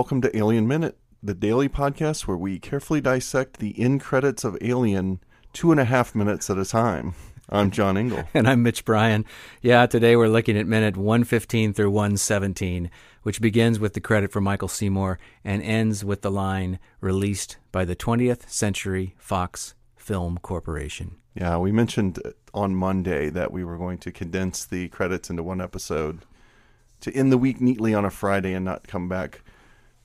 welcome to Alien Minute, the daily podcast where we carefully dissect the end credits of Alien two and a half minutes at a time. I'm John Ingle. And I'm Mitch Bryan. Yeah, today we're looking at minute 115 through 117, which begins with the credit for Michael Seymour and ends with the line released by the 20th Century Fox Film Corporation. Yeah, we mentioned on Monday that we were going to condense the credits into one episode to end the week neatly on a Friday and not come back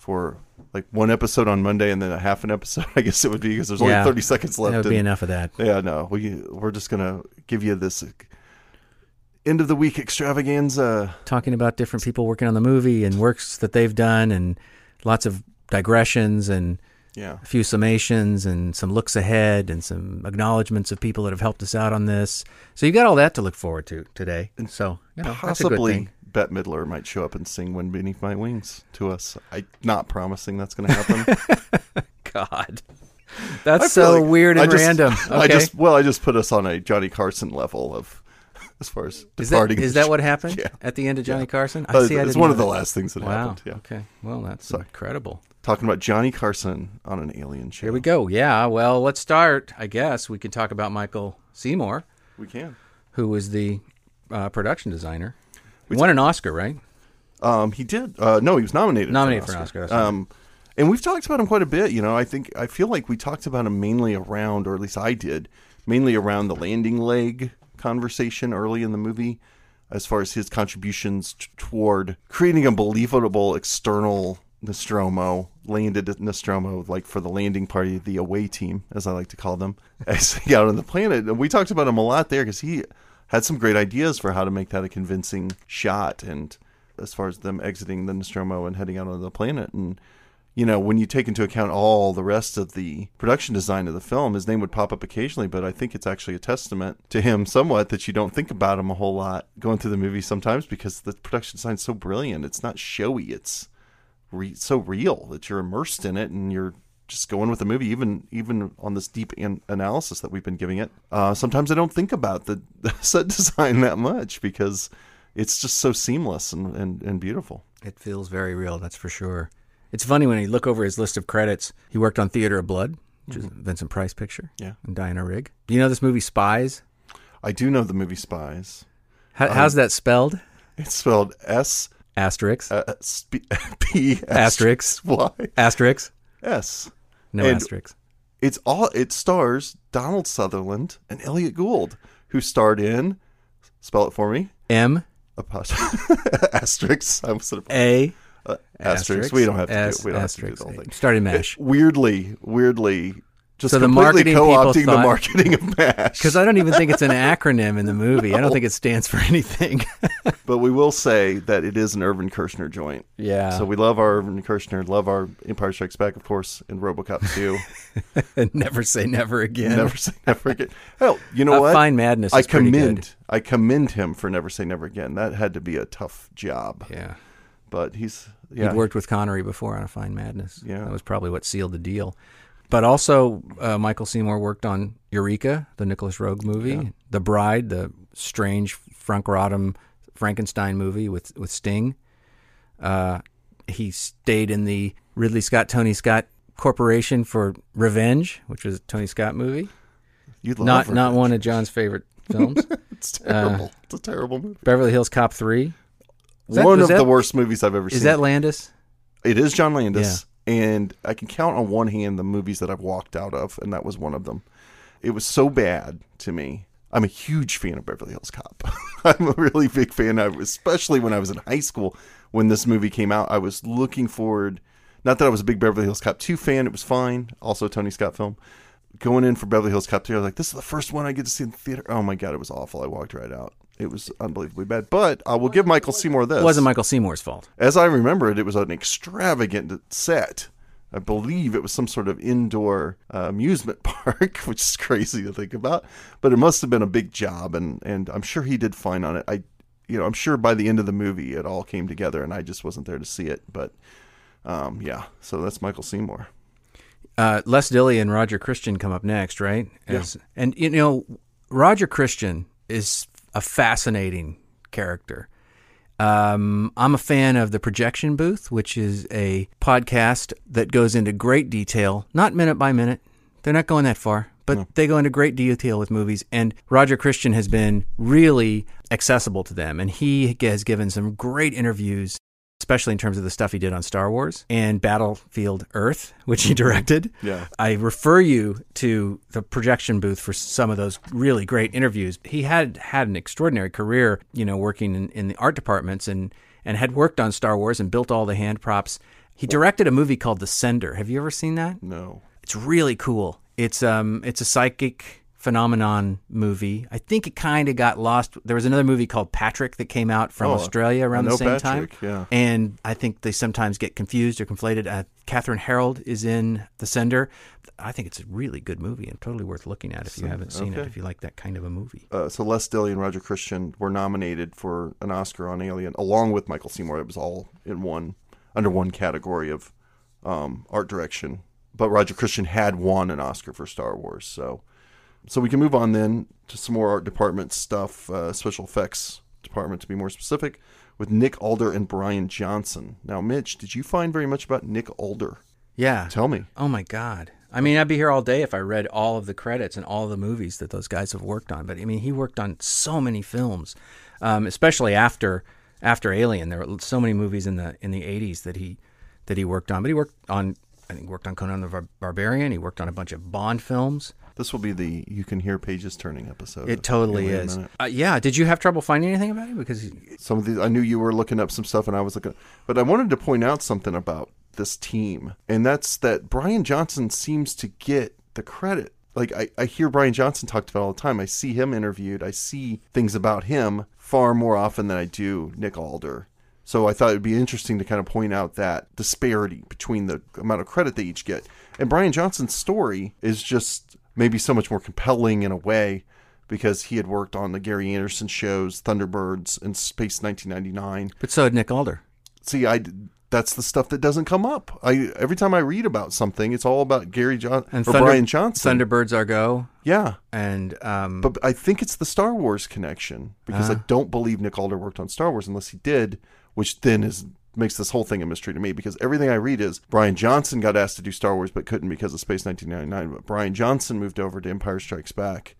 for like one episode on Monday and then a half an episode. I guess it would be because there's Yeah. only 30 seconds left. That would and- be enough of that. Yeah, no, we we're just gonna give you this end of the week extravaganza. Talking about different people working on the movie and works that they've done and lots of digressions and Yeah, a few summations and some looks ahead and some acknowledgments of people that have helped us out on this. So you've got all that to look forward to today. And so, you know, that's a good possibly. Bette Midler might show up and sing "Wind Beneath My Wings" to us. I'm not promising that's going to happen. God. That's so like- weird I and just- random. I Okay. just well, I just put us on a Johnny Carson level of as far as Is that, departing. is the that what happened Yeah. at the end of Johnny Carson? Uh, see. It's didn't one of the that. last things that Wow. happened. Yeah, Okay. Well, that's Sorry. incredible. talking about Johnny Carson on an alien show. Here we go. Yeah. Well, let's start. I guess we can talk about Michael Seymour, We can. who was the uh, production designer. He won an Oscar, right? Um, he did. Uh, no, he was nominated. Nominated for an Oscar. Oscar, right. Um, and we've talked about him quite a bit. You know, I think I feel like we talked about him mainly around, or at least I did, mainly around the landing leg conversation early in the movie, as far as his contributions t- toward creating a believable external Nostromo, landed Nostromo, like for the landing party, the away team, as I like to call them, as they got on the planet. And we talked about him a lot there because he had some great ideas for how to make that a convincing shot. And as far as them exiting the Nostromo and heading out on the planet, and you know, when you take into account all the rest of the production design of the film, his name would pop up occasionally, but I think it's actually a testament to him somewhat that you don't think about him a whole lot going through the movie sometimes because the production design's so brilliant. It's not showy. It's re- so real that you're immersed in it and you're just going with the movie even even on this deep an- analysis that we've been giving it uh, sometimes i don't think about the, the set design that much because it's just so seamless and, and, and beautiful It feels very real, that's for sure. It's funny when you look over his list of credits. He worked on Theater of Blood, which is a Vincent Price picture, Yeah. and Diana Rigg. Do you know this movie Spies? i do know the movie spies How, how's that spelled? it's spelled s Asterix. uh, sp- p Asterix. y Asterix. s No And- asterisks. it's all it stars donald sutherland and elliott gould who starred in spell it for me M apostrophe asterisk i almost said A uh, asterisk. We don't have to S- do. We don't have to do the whole thing. Started MASH. Weirdly, weirdly, just So the marketing co-opting the marketing of Mash. Because I don't even think it's an acronym in the movie. I don't think it stands for anything. but we will say that it is an Irvin Kershner joint. yeah. So we love our Irvin Kershner, love our Empire Strikes Back, of course, and RoboCop 2. never say never again. never say never again. Hell, you know Uh, what? Fine Madness I commend. I commend him for never say never again. That had to be a tough job. Yeah. But he's yeah. He'd worked with Connery before on A Fine Madness. Yeah. That was probably what sealed the deal. But also, uh, Michael Seymour worked on Eureka, the Nicolas Roeg movie, The Bride, the strange Frank Rodham Frankenstein movie with, with Sting. Uh, he stayed in the Ridley Scott, Tony Scott Corporation for Revenge, which was a Tony Scott movie. You'd love Not, not one of John's favorite films. It's terrible. it's a terrible movie. Beverly Hills Cop 3. Is that- One of the worst movies I've ever Is seen. Is that Landis? It is John Landis, and I can count on one hand the movies that I've walked out of, and that was one of them. It was so bad to me. I'm a huge fan of Beverly Hills Cop. I'm a really big fan of, especially when I was in high school when this movie came out. I was looking forward. Not that I was a big Beverly Hills Cop 2 fan. It was fine. Also Tony Scott film. Going in for Beverly Hills Cop 2, I was like, this is the first one I get to see in the theater. Oh my god, it was awful. I walked right out. It was unbelievably bad. But I will give Michael Seymour this It wasn't Michael Seymour's fault. as I remember it, it was an extravagant set. I believe it was some sort of indoor uh, amusement park, which is crazy to think about. But it must have been a big job, and and I'm sure he did fine on it. I, you know, I'm sure by the end of the movie it all came together, and I just wasn't there to see it. But um, yeah, so that's Michael Seymour. uh, Les Dilly and Roger Christian come up next, right? As, And you know, Roger Christian is a fascinating character. Um, I'm a fan of the Projection Booth, which is a podcast that goes into great detail, not minute by minute. They're not going that far, but they go into great detail with movies. And Roger Christian has been really accessible to them, and he has given some great interviews especially in terms of the stuff he did on Star Wars and Battlefield Earth, which he directed. Yeah. I refer you to the projection booth for some of those really great interviews. He had had an extraordinary career, you know, working in, in the art departments and, and had worked on Star Wars and built all the hand props. He directed a movie called The Sender. Have you ever seen that? No. It's really cool. It's um it's a psychic phenomenon movie. I think it kind of got lost. There was another movie called Patrick that came out from Oh, Australia around the same Patrick, time. yeah. And I think they sometimes get confused or conflated. Uh, Kathryn Harrold is in The Sender. I think it's a really good movie and totally worth looking at if you haven't seen it, if you like that kind of a movie. Uh, so Les Dilly and Roger Christian were nominated for an Oscar on Alien, along with Michael Seymour. It was all in one under one category of um, art direction. But Roger Christian had won an Oscar for Star Wars, so so we can move on then to some more art department stuff, uh, special effects department to be more specific, with Nick Allder and Brian Johnson. Now, Mitch, did you find very much about Nick Allder? Yeah. Tell me. Oh my God. I mean, I'd be here all day if I read all of the credits and all the movies that those guys have worked on. But I mean, he worked on so many films, um, especially after after Alien. There were so many movies in the in the '80s that he that he worked on. But he worked on, I think, worked on Conan the Bar- Barbarian. He worked on a bunch of Bond films. This will be the you can hear pages turning episode. It totally is. Uh, yeah. Did you have trouble finding anything about him? Because some of these I knew you were looking up some stuff and I was looking but I wanted to point out something about this team and that's that Brian Johnson seems to get the credit like I, I hear Brian Johnson talked about all the time I see him interviewed I see things about him far more often than I do Nick Allder so I thought it'd be interesting to kind of point out that disparity between the amount of credit they each get and Brian Johnson's story is just maybe so much more compelling in a way because he had worked on the Gary Anderson shows, Thunderbirds, and Space 1999. but so had Nick Allder. See, I that's the stuff that doesn't come up. I every time I read about something, it's all about Gary John And or Thunder- Brian Johnson. Thunderbirds are go. yeah, And um, but I think it's the Star Wars connection because I don't believe Nick Allder worked on Star Wars unless he did, which then is makes this whole thing a mystery to me because everything I read is Brian Johnson got asked to do Star Wars but couldn't because of Space 1999. But Brian Johnson moved over to Empire Strikes Back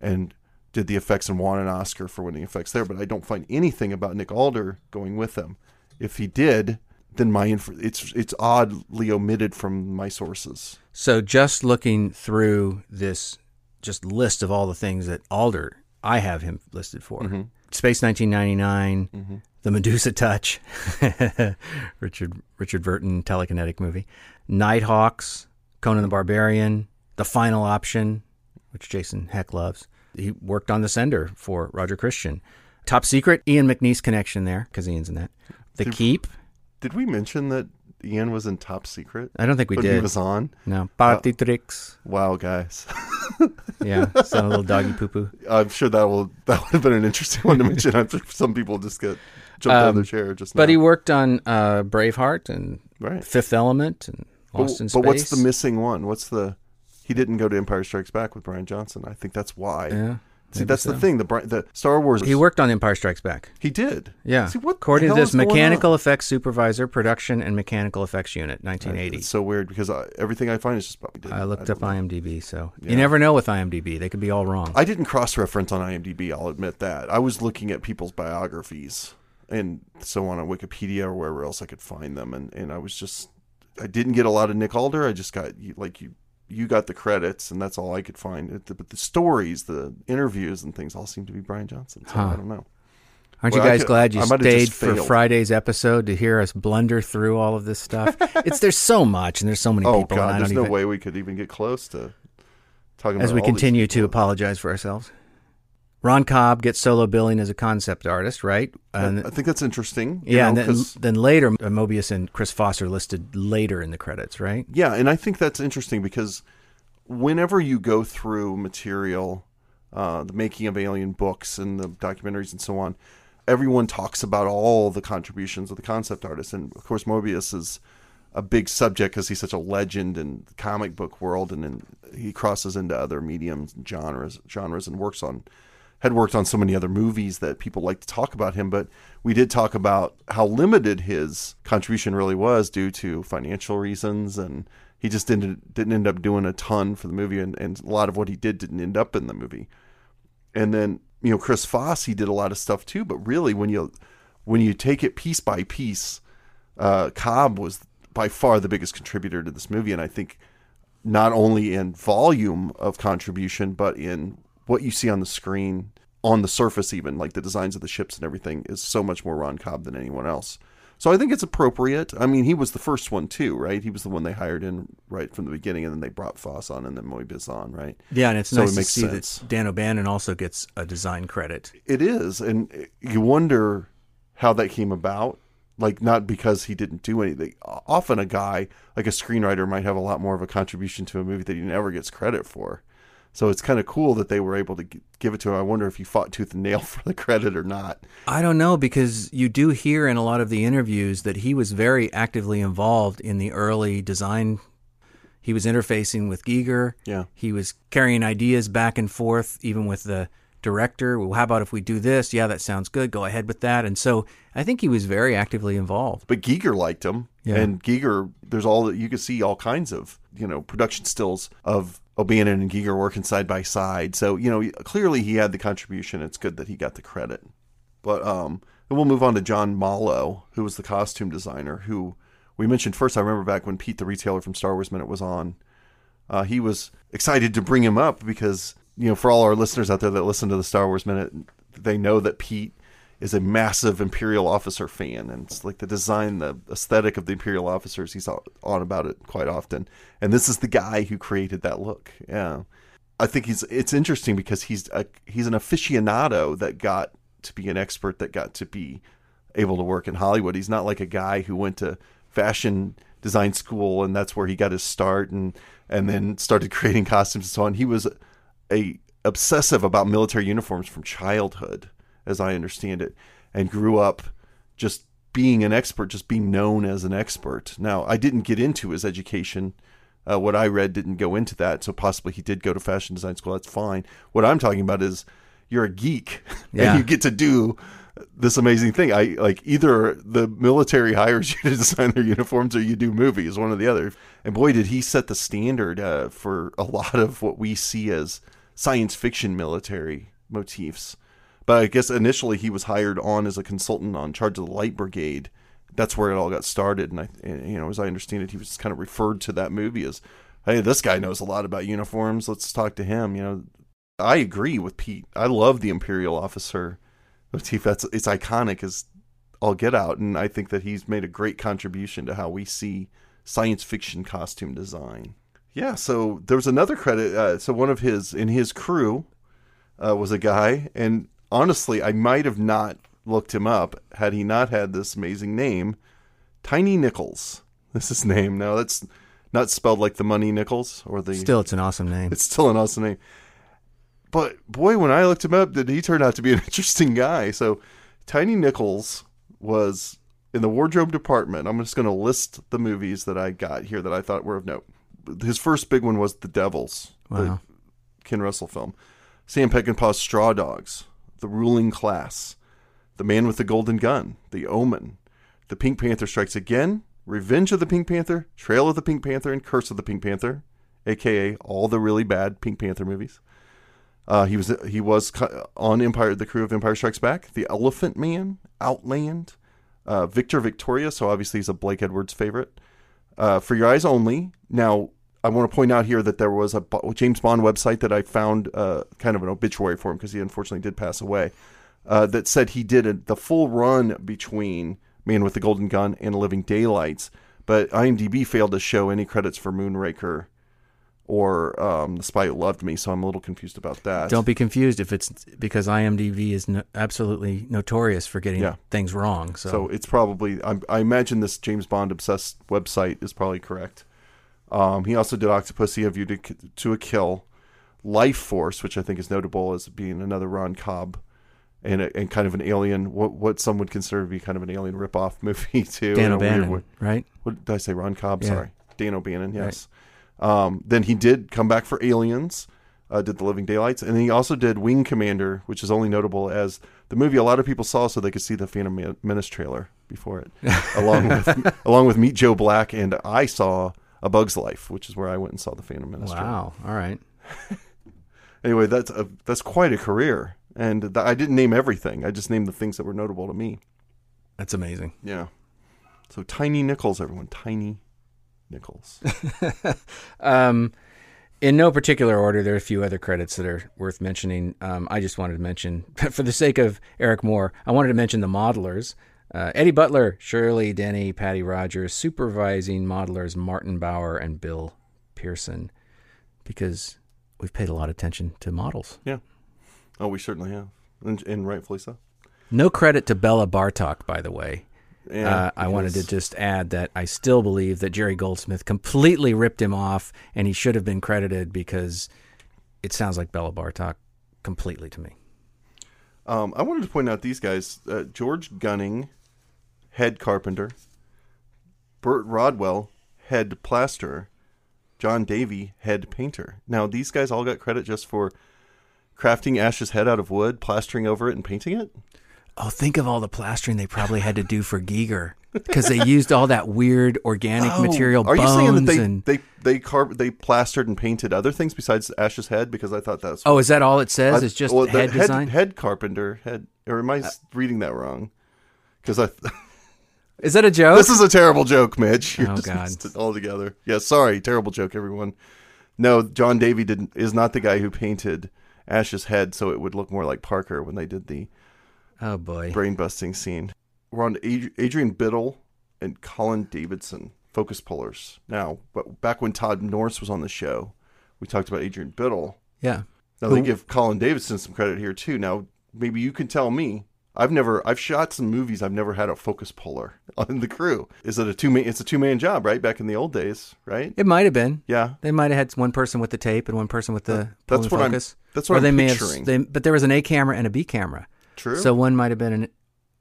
and did the effects and won an Oscar for winning effects there. But I don't find anything about Nick Allder going with them. If he did, then my inf- it's it's oddly omitted from my sources. So just looking through this just list of all the things that Allder I have him listed for. Mm-hmm. Space 1999, mm-hmm. The Medusa Touch, Richard Richard Burton telekinetic movie, Nighthawks, Conan the Barbarian, The Final Option, which Jason Heck loves. He worked on The Sender for Roger Christian. Top Secret, Ian McNeice connection there because Ian's in that. The Keep. Did we mention that Ian was in Top Secret? I don't think we did. he did. was on. No, uh, Party Tricks. Wow, guys. Yeah, some little doggy poo poo. I'm sure that will that would have been an interesting one to mention. I'm sure some people just get jumped out of their chair just now. Um, But he worked on uh, Braveheart and right. Fifth Element and But, Lost in but what's the missing one? What's the? He didn't go to Empire Strikes Back with Brian Johnson. I think that's why. Yeah, See, that's so. the thing. The the Star Wars. He worked on Empire Strikes Back. He did. Yeah. See what? the According to this, Mechanical? Effects Supervisor, Production and Mechanical Effects Unit, 1980. It's so weird because I, everything I find is just did. I looked don't up know. IMDb, so Yeah. you never know with IMDb; they could be all wrong. I didn't cross reference on IMDb. I'll admit that. I was looking at people's biographies and so on on Wikipedia or wherever else I could find them, and and I was just I didn't get a lot of Nick Allder. I just got like you you got the credits, and that's all I could find. But the stories, the interviews, and things all seem to be Brian Johnson. So I don't know. Aren't Well, you guys could- glad you I might have stayed for. Friday's episode to hear us blunder through all of this stuff? it's there's so much, and there's so many Oh people, I God, there's no even. way we could even get close to talking As about we continue to people. apologize for ourselves, Ron Cobb gets solo billing as a concept artist, right? And I think that's interesting. you yeah, know, and then, then later, Moebius and Chris Foster listed later in the credits, right? Yeah, and I think that's interesting because whenever you go through material, uh, the making of Alien books and the documentaries and so on, everyone talks about all the contributions of the concept artist, and of course Moebius is a big subject because he's such a legend in the comic book world, and then he crosses into other mediums, and genres, genres, and works on had worked on so many other movies that people like to talk about him, but we did talk about how limited his contribution really was due to financial reasons and he just didn't didn't end up doing a ton for the movie and, and a lot of what he did didn't end up in the movie. And then, you know, Chris Foss, he did a lot of stuff too, but really when you when you take it piece by piece, uh, Cobb was by far the biggest contributor to this movie and I think not only in volume of contribution, but in what you see on the screen, on the surface, even like the designs of the ships and everything, is so much more Ron Cobb than anyone else. So I think it's appropriate. I mean, he was the first one too, right? He was the one they hired in right from the beginning, and then they brought Foss on, and then Moebius on, right? Yeah, and it's So nice it makes to see sense. that Dan O'Bannon also gets a design credit. It is, and you wonder how that came about. Like not because he didn't do anything. Often a guy like a screenwriter might have a lot more of a contribution to a movie that he never gets credit for. So it's kind of cool that they were able to give it to him. I wonder if he fought tooth and nail for the credit or not. I don't know because you do hear in a lot of the interviews that he was very actively involved in the early design. He was interfacing with Giger. Yeah. He was carrying ideas back and forth, even with the director. Well, how about if we do this? Yeah, that sounds good. Go ahead with that. And so I think he was very actively involved. But Giger liked him, Yeah. and Giger, there's all that you can see all kinds of you know production stills of O'Bannon and Giger working side by side. So you know clearly he had the contribution. It's good that he got the credit. But um, then we'll move on to John Mollo, who was the costume designer, who we mentioned first. I remember back when Pete the retailer from Star Wars Minute was on. Uh, he was excited to bring him up because you know for all our listeners out there that listen to the Star Wars Minute, they know that Pete is a massive Imperial officer fan, and it's like the design, the aesthetic of the Imperial officers. He's on about it quite often, and this is the guy who created that look. Yeah, I think he's. It's interesting because he's a he's an aficionado that got to be an expert, that got to be able to work in Hollywood. He's not like a guy who went to fashion design school and that's where he got his start and and then started creating costumes and so on. He was a obsessive about military uniforms from childhood, as I understand it, and grew up just being an expert, just being known as an expert. Now, I didn't get into his education. Uh, what I read didn't go into that, so possibly he did go to fashion design school. That's fine. What I'm talking about is you're a geek Yeah. and you get to do this amazing thing. I like either the military hires you to design their uniforms or you do movies, one or the other. And boy, did he set the standard uh, for a lot of what we see as science fiction military motifs. But I guess initially he was hired on as a consultant on charge of the Light Brigade. That's where it all got started. And I, and, you know, as I understand it, he was kind of referred to that movie as, "Hey, this guy knows a lot about uniforms. Let's talk to him." You know, I agree with Pete. I love the Imperial officer. That's it's iconic as all get out, and I think that he's made a great contribution to how we see science fiction costume design. Yeah, so there was another credit. Uh, so one of his in his crew uh, was a guy, and honestly, I might have not looked him up had he not had this amazing name, Tiny Nichols. This is his name. Now that's not spelled like the money nickels or the Still, it's an awesome name. it's still an awesome name. But boy, when I looked him up, did he turn out to be an interesting guy? So, Tiny Nichols was in the wardrobe department. I'm just going to list the movies that I got here that I thought were of note. His first big one was The Devils, Wow. the Ken Russell film. Sam Peckinpah's Straw Dogs, The Ruling Class, The Man with the Golden Gun, The Omen, The Pink Panther Strikes Again, Revenge of the Pink Panther, Trail of the Pink Panther, and Curse of the Pink Panther, aka all the really bad Pink Panther movies. Uh, he was he was on Empire, the crew of Empire Strikes Back, The Elephant Man, Outland, uh, Victor Victoria. So obviously he's a Blake Edwards favorite. Uh, For Your Eyes Only. Now I want to point out here that there was a James Bond website that I found uh, kind of an obituary for him because he unfortunately did pass away. Uh, that said he did a, the full run between Man with the Golden Gun and Living Daylights, but IMDb failed to show any credits for Moonraker or um, The Spy Who Loved Me, so I'm a little confused about that. Don't be confused if it's because IMDb is no, absolutely notorious for getting Yeah. things wrong. So, So it's probably I, I imagine this James Bond obsessed website is probably correct. Um, he also did Octopussy, A View to, to a Kill, Life Force, which I think is notable as being another Ron Cobb, and a, and kind of an alien, what what some would consider to be kind of an alien ripoff movie too. Dan O'Bannon, right? What did I say? Ron Cobb. Yeah. Sorry, Dan O'Bannon. Yes. Um, then he did come back for Aliens. uh, did The Living Daylights, and he also did Wing Commander, which is only notable as the movie a lot of people saw so they could see the Phantom Menace trailer before it, along with along with Meet Joe Black, and I saw A Bug's Life, which is where I went and saw the Phantom Menace. trailer. Wow. All right. Anyway, that's a, that's quite a career, and th- I didn't name everything. I just named the things that were notable to me. That's amazing. Yeah. So Tiny Nichols, everyone, Tiny Nichols. Um, in no particular order, there are a few other credits that are worth mentioning. Um, I just wanted to mention, for the sake of Eric Moore, I wanted to mention the modelers. Uh, Eddie Butler, Shirley Denny, Patty Rogers, supervising modelers Martin Bower and Bill Pearson, because we've paid a lot of attention to models. yeah. Oh, we certainly have, and, and rightfully so. No credit to Béla Bartók, by the way. Yeah, uh, I wanted to just add that I still believe that Jerry Goldsmith completely ripped him off, and he should have been credited because it sounds like Béla Bartók completely to me. Um, I wanted to point out these guys: uh, George Gunning, head carpenter; Burt Rodwell, head plasterer; John Davy, head painter. Now, these guys all got credit just for crafting Ash's head out of wood, plastering over it, and painting it. Oh, think of all the plastering they probably had to do for Giger because they used all that weird organic oh. material, Oh, Are bones you saying that they and. they they carved they plastered and painted other things besides Ash's head? Because I thought that's oh, is that all it says? I- it's just well, the head design. Head carpenter head. Or am I uh, s reading that wrong? Because I is that a joke? this is a terrible joke, Mitch. You're Oh, God. all together. Yeah, sorry, terrible joke, everyone. No, John Davy didn't is not the guy who painted Ash's head, so it would look more like Parker when they did the oh boy. brain busting scene. We're on Ad- Adrian Biddle and Colin Davidson, focus pullers. Now, but back when Todd Norris was on the show, we talked about Adrian Biddle. Yeah. Now they Who- give Colin Davidson some credit here too. Now, maybe you can tell me. I've never I've shot some movies. I've never had a focus puller on the crew. Is it a two man? It's a two man job, right? Back in the old days, right? It might have been. Yeah, They might have had one person with the tape and one person with the that's what and I'm- that's what or I'm they may have. They, but there was an A camera and a B camera. true. So one might have been an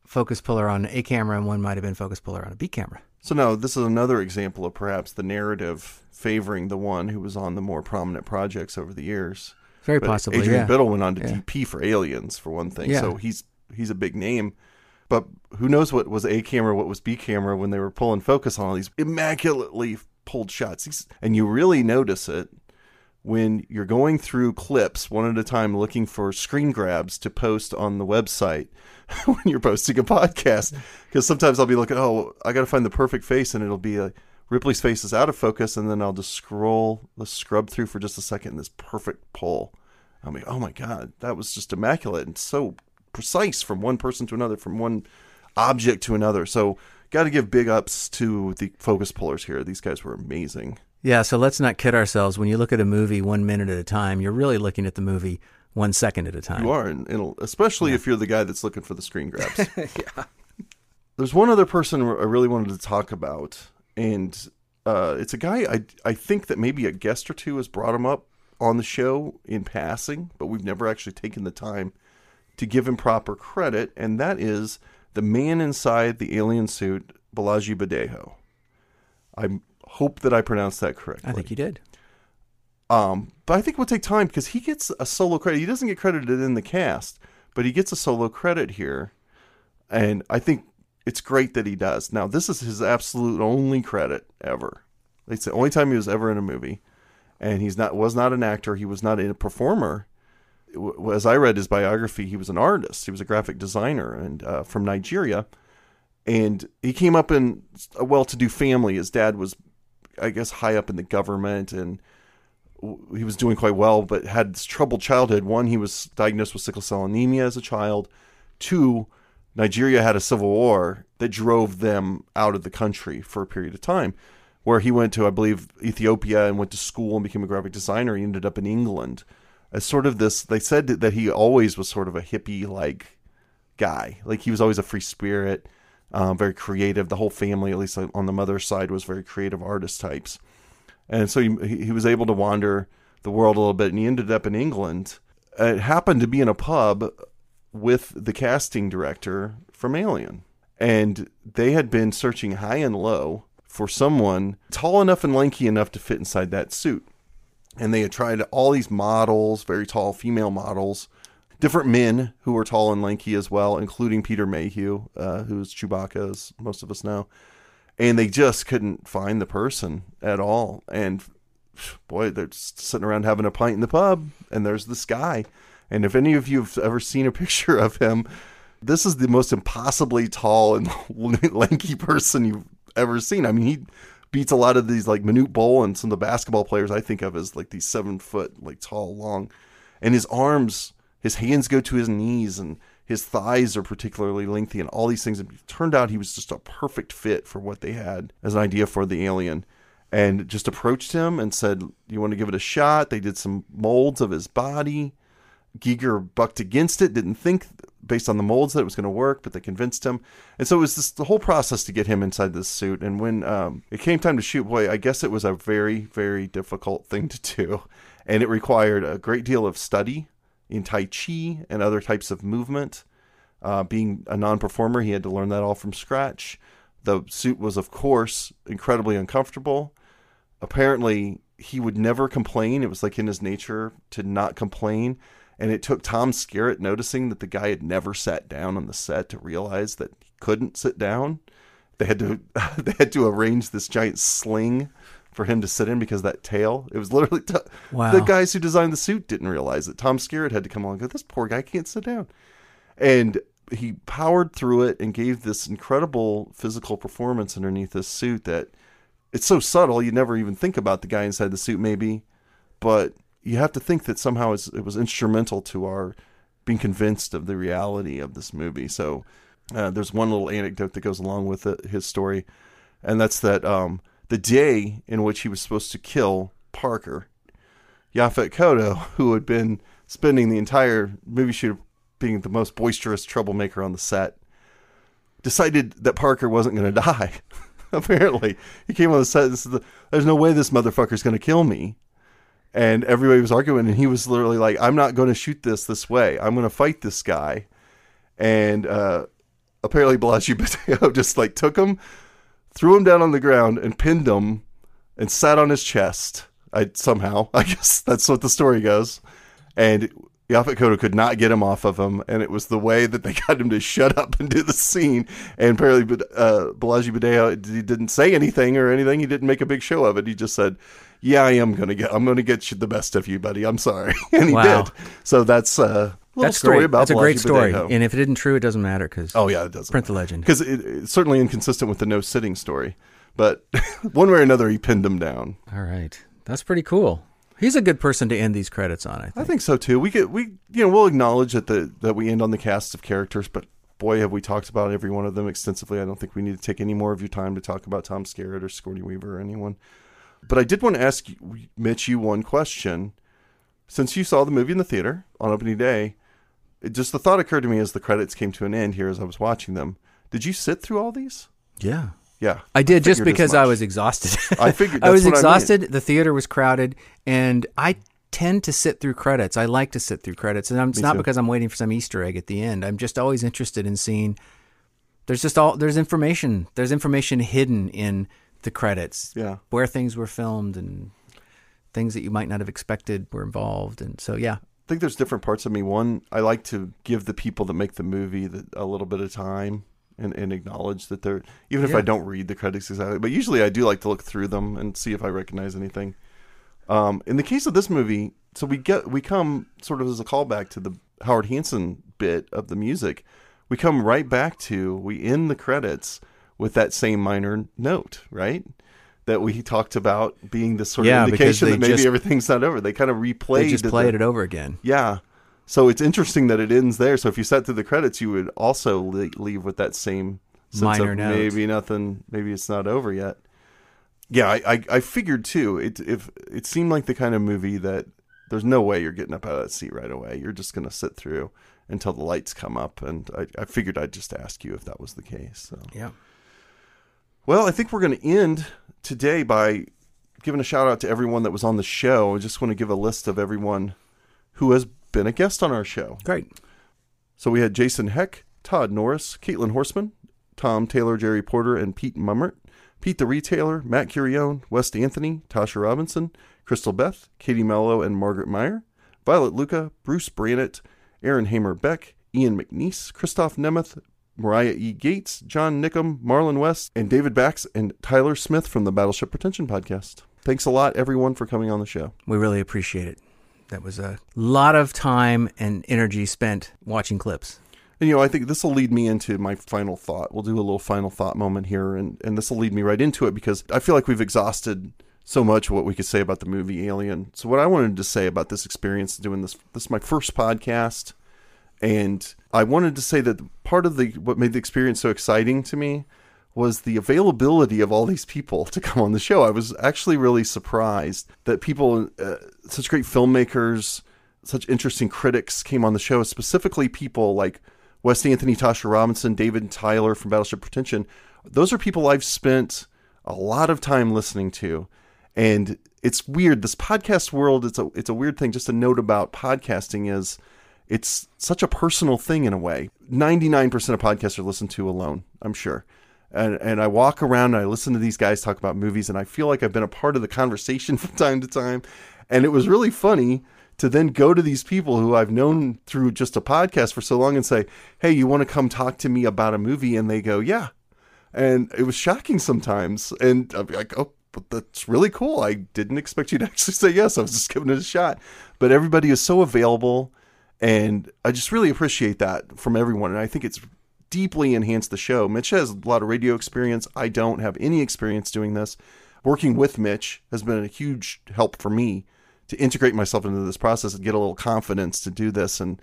focus puller on an A camera, and one might have been focus puller on a B camera. So now this is another example of perhaps the narrative favoring the one who was on the more prominent projects over the years. Very But possibly, Adrian yeah. Biddle went on to Yeah. DP for Aliens for one thing, Yeah. so he's he's a big name. But who knows what was A camera, what was B camera when they were pulling focus on all these immaculately pulled shots. And you really notice it when you're going through clips one at a time looking for screen grabs to post on the website when you're posting a podcast. Because sometimes I'll be looking, oh, I got to find the perfect face, and it'll be a Ripley's face is out of focus, and then I'll just scroll, let's scrub through for just a second, and this perfect pull. I mean, oh my God, that was just immaculate and so precise from one person to another, from one object to another. So, got to give big ups to the focus pullers here. These guys were amazing. Yeah, so let's not kid ourselves. When you look at a movie one minute at a time, you're really looking at the movie one second at a time. You are, and, especially if you're the guy that's looking for the screen grabs. yeah. There's one other person I really wanted to talk about, and uh, it's a guy I I think that maybe a guest or two has brought him up on the show in passing, but we've never actually taken the time to give him proper credit, and that is the man inside the alien suit, Bolaji Badejo. I hope that I pronounced that correctly. I think you did. Um, but I think we'll take time because he gets a solo credit. He doesn't get credited in the cast, but he gets a solo credit here, and I think it's great that he does. Now, this is his absolute only credit ever. It's the only time he was ever in a movie, and he's not was not an actor. He was not a performer. As I read his biography, he was an artist. He was a graphic designer and uh, from Nigeria, and he came up in a well-to-do family. His dad was, I guess, high up in the government and he was doing quite well, but had this troubled childhood. One, he was diagnosed with sickle cell anemia as a child. Two, Nigeria had a civil war that drove them out of the country for a period of time, where he went to, I believe, Ethiopia and went to school and became a graphic designer. He ended up in England as sort of this. They said that he always was sort of a hippie like guy. Like he was always a free spirit, um, very creative. The whole family, at least on the mother's side, was very creative artist types. And so he, he was able to wander the world a little bit, and he ended up in England. It happened to be in a pub with the casting director from Alien. And they had been searching high and low for someone tall enough and lanky enough to fit inside that suit. And they had tried all these models, very tall female models, different men who were tall and lanky as well, including Peter Mayhew, uh, who's Chewbacca, as most of us know. And they just couldn't find the person at all. And boy, they're sitting around having a pint in the pub, and there's this guy. And if any of you have ever seen a picture of him, this is the most impossibly tall and lanky person you've ever seen. I mean, he beats a lot of these like Manute Bol and some of the basketball players I think of as like these seven foot, like tall, long. And his arms, his hands go to his knees and his thighs are particularly lengthy and all these things. It turned out he was just a perfect fit for what they had as an idea for the alien. And just approached him and said, You want to give it a shot? They did some molds of his body. Giger bucked against it, didn't think based on the molds that it was going to work, but they convinced him. And so it was this the whole process to get him inside this suit. And when um, it came time to shoot, boy, I guess it was a very, very difficult thing to do. And it required a great deal of study in Tai Chi and other types of movement. Uh, being a non performer, he had to learn that all from scratch. The suit was, of course, incredibly uncomfortable. Apparently, he would never complain. It was like in his nature to not complain and it took Tom Skerritt noticing that the guy had never sat down on the set to realize that he couldn't sit down. They had to they had to arrange this giant sling for him to sit in because that tail. It was literally t- Wow. the guys who designed the suit didn't realize that Tom Skerritt had to come along and go. This poor guy can't sit down, and he powered through it and gave this incredible physical performance underneath this suit that it's so subtle you never even think about the guy inside the suit maybe, but you have to think that somehow it was instrumental to our being convinced of the reality of this movie. So uh, there's one little anecdote that goes along with it, his story, and that's that um, the day in which he was supposed to kill Parker, Yaphet Kotto, who had been spending the entire movie shoot being the most boisterous troublemaker on the set, decided that Parker wasn't going to die. Apparently, he came on the set. And said, "There's no way this motherfucker's going to kill me." And everybody was arguing and he was literally like i'm not going to shoot this this way i'm going to fight this guy and uh, apparently Bolaji Mateo just like took him threw him down on the ground and pinned him and sat on his chest I somehow I guess that's what the story goes and Yaphet Kotto could not get him off of him, and it was the way that they got him to shut up and do the scene. And apparently, uh, Bolaji Badejo he didn't say anything or anything. He didn't make a big show of it. He just said, "Yeah, I am gonna get. I'm gonna get you the best of you, buddy. I'm sorry," and he Wow. did. So that's uh, a little That's story great. about That's a great story. Badejo. And if it isn't true, it doesn't matter because Oh yeah, it doesn't print the legend. because it, it's certainly inconsistent with the no sitting story. But one way or another, he pinned him down. All right, that's pretty cool. He's a good person to end these credits on. I I think. think so too. We get we you know we'll acknowledge that the that we end on the cast of characters, but boy have we talked about every one of them extensively. I don't think we need to take any more of your time to talk about Tom Skerritt or Sigourney Weaver or anyone. But I did want to ask you, Mitch you one question. Since you saw the movie in the theater on opening day, it just the thought occurred to me as the credits came to an end here as I was watching them. Did you sit through all these? Yeah. Yeah, I did just because I was exhausted. I figured I was that's what I meant. exhausted. the theater was crowded, and I tend to sit through credits. I like to sit through credits, and I'm, it's Me not too. because I'm waiting for some Easter egg at the end. I'm just always interested in seeing. There's just all there's information. There's information hidden in the credits. Yeah. where things were filmed and things that you might not have expected were involved, and so yeah, I think there's different parts of me. One, I like to give the people that make the movie the, a little bit of time and, and acknowledge that they're even if Yeah. I don't read the credits exactly, but usually I do like to look through them and see if I recognize anything. Um, in the case of this movie, so we get we come sort of as a callback to the Howard Hanson bit of the music. We come right back to we end the credits with that same minor note, right? That we talked about being the sort Yeah, of indication that maybe just- everything's not over. They kind of replayed they just the- played it over again. yeah. So it's interesting that it ends there. So if you sat through the credits, you would also leave with that same sense Minor of note. maybe nothing, maybe it's not over yet. Yeah, I, I, I figured too. It if it seemed like the kind of movie that there's no way you're getting up out of that seat right away. You're just gonna sit through until the lights come up, and I, I figured I'd just ask you if that was the case. So. Yeah. Well, I think we're going to end today by giving a shout out to everyone that was on the show. I just want to give a list of everyone who has been a guest on our show. Great. So we had Jason Heck, Todd Norris, Caitlin Horseman, Tom Taylor, Jerry Porter, and Pete Mummert, Pete the Retailer, Matt Curione, Wes Anthony, Tasha Robinson, Crystal Beth, Katie Mello, and Margaret Meyer, Violet Luca, Bruce Brannett, Aaron Hamer Beck, Ian McNeice, Christoph Nemeth, Mariah E. Gates, John Nickham, Marlon West, and David Bax and Tyler Smith from the Battleship Pretension podcast. Thanks a lot, everyone, for coming on the show. We really appreciate it. That was a lot of time and energy spent watching clips. And, you know, I think this will lead me into my final thought. We'll do a little final thought moment here, and, and this will lead me right into it because I feel like we've exhausted so much what we could say about the movie Alien. So, what I wanted to say about this experience doing this, this is my first podcast, and I wanted to say that part of the what made the experience so exciting to me was the availability of all these people to come on the show. I was actually really surprised that people, uh, such great filmmakers, such interesting critics came on the show, specifically people like Wes Anthony, Tasha Robinson, David Tyler from Battleship Pretension. Those are people I've spent a lot of time listening to. And it's weird. This podcast world, it's a it's a weird thing. Just a note about podcasting is it's such a personal thing in a way. 99% of podcasts are listened to alone, I'm sure. And, and I walk around and I listen to these guys talk about movies and I feel like I've been a part of the conversation from time to time. And it was really funny to then go to these people who I've known through just a podcast for so long and say, Hey, you want to come talk to me about a movie? And they go, Yeah. And it was shocking sometimes. And I'd be like, Oh, but that's really cool. I didn't expect you to actually say yes. I was just giving it a shot. But everybody is so available. And I just really appreciate that from everyone. And I think it's deeply enhanced the show. Mitch has a lot of radio experience. I don't have any experience doing this. Working with Mitch has been a huge help for me to integrate myself into this process and get a little confidence to do this and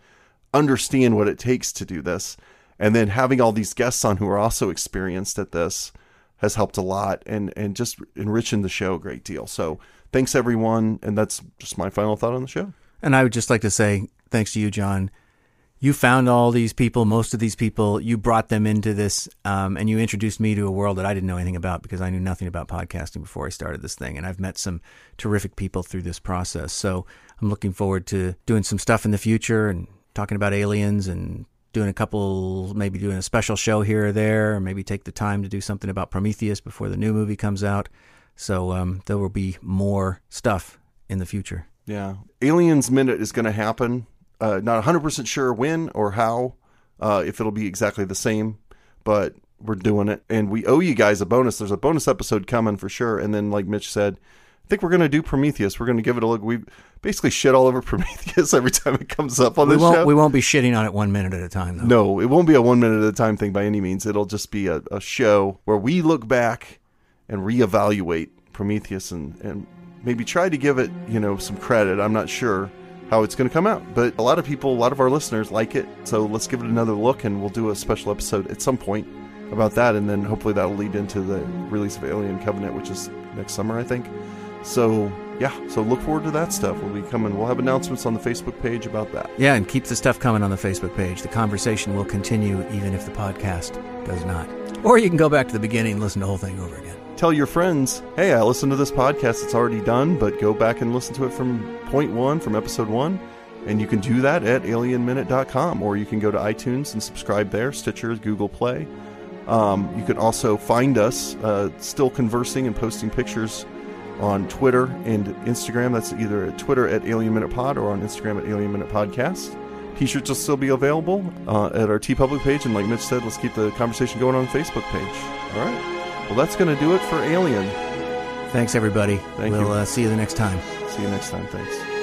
understand what it takes to do this. And then having all these guests on who are also experienced at this has helped a lot and and just enriching the show a great deal. So thanks everyone, and that's just my final thought on the show. And I would just like to say thanks to you, John. You found all these people, most of these people. You brought them into this, um, and you introduced me to a world that I didn't know anything about because I knew nothing about podcasting before I started this thing. And I've met some terrific people through this process. So I'm looking forward to doing some stuff in the future and talking about aliens and doing a couple, maybe doing a special show here or there, or maybe take the time to do something about Prometheus before the new movie comes out. So um, there will be more stuff in the future. Yeah. Aliens Minute is going to happen. Uh, not 100% sure when or how, uh, if it'll be exactly the same, but we're doing it. And we owe you guys a bonus. There's a bonus episode coming for sure. And then, like Mitch said, I think we're going to do Prometheus. We're going to give it a look. We basically shit all over Prometheus every time it comes up on won't, show. we won't be shitting on it one minute at a time, though. No, it won't be a one minute at a time thing by any means. It'll just be a, a show where we look back and reevaluate Prometheus and, and maybe try to give it, you know, some credit. I'm not sure how it's going to come out, but a lot of people, a lot of our listeners like it. So let's give it another look and we'll do a special episode at some point about that. And then hopefully that'll lead into the release of Alien Covenant, which is next summer, I think. So yeah, so look forward to that stuff. We'll be coming. We'll have announcements on the Facebook page about that. Yeah, and keep the stuff coming on the Facebook page. The conversation will continue even if the podcast does not. Or you can go back to the beginning and listen to the whole thing over again. Tell your friends, hey, I listened to this podcast. It's already done, but go back and listen to it from point one, from episode one. And you can do that at alienminute.com, or you can go to iTunes and subscribe there, Stitcher, Google Play. Um, you can also find us uh, still conversing and posting pictures on Twitter and Instagram. That's either at Twitter at Alien Minute Pod or on Instagram at Alien Minute Podcast. T-shirts will still be available uh, at our TeePublic page, and like Mitch said, let's keep the conversation going on the Facebook page. All right. Well, that's going to do it for Alien. Thanks, everybody. Thank we'll you. Uh, see you the next time. See you next time. Thanks.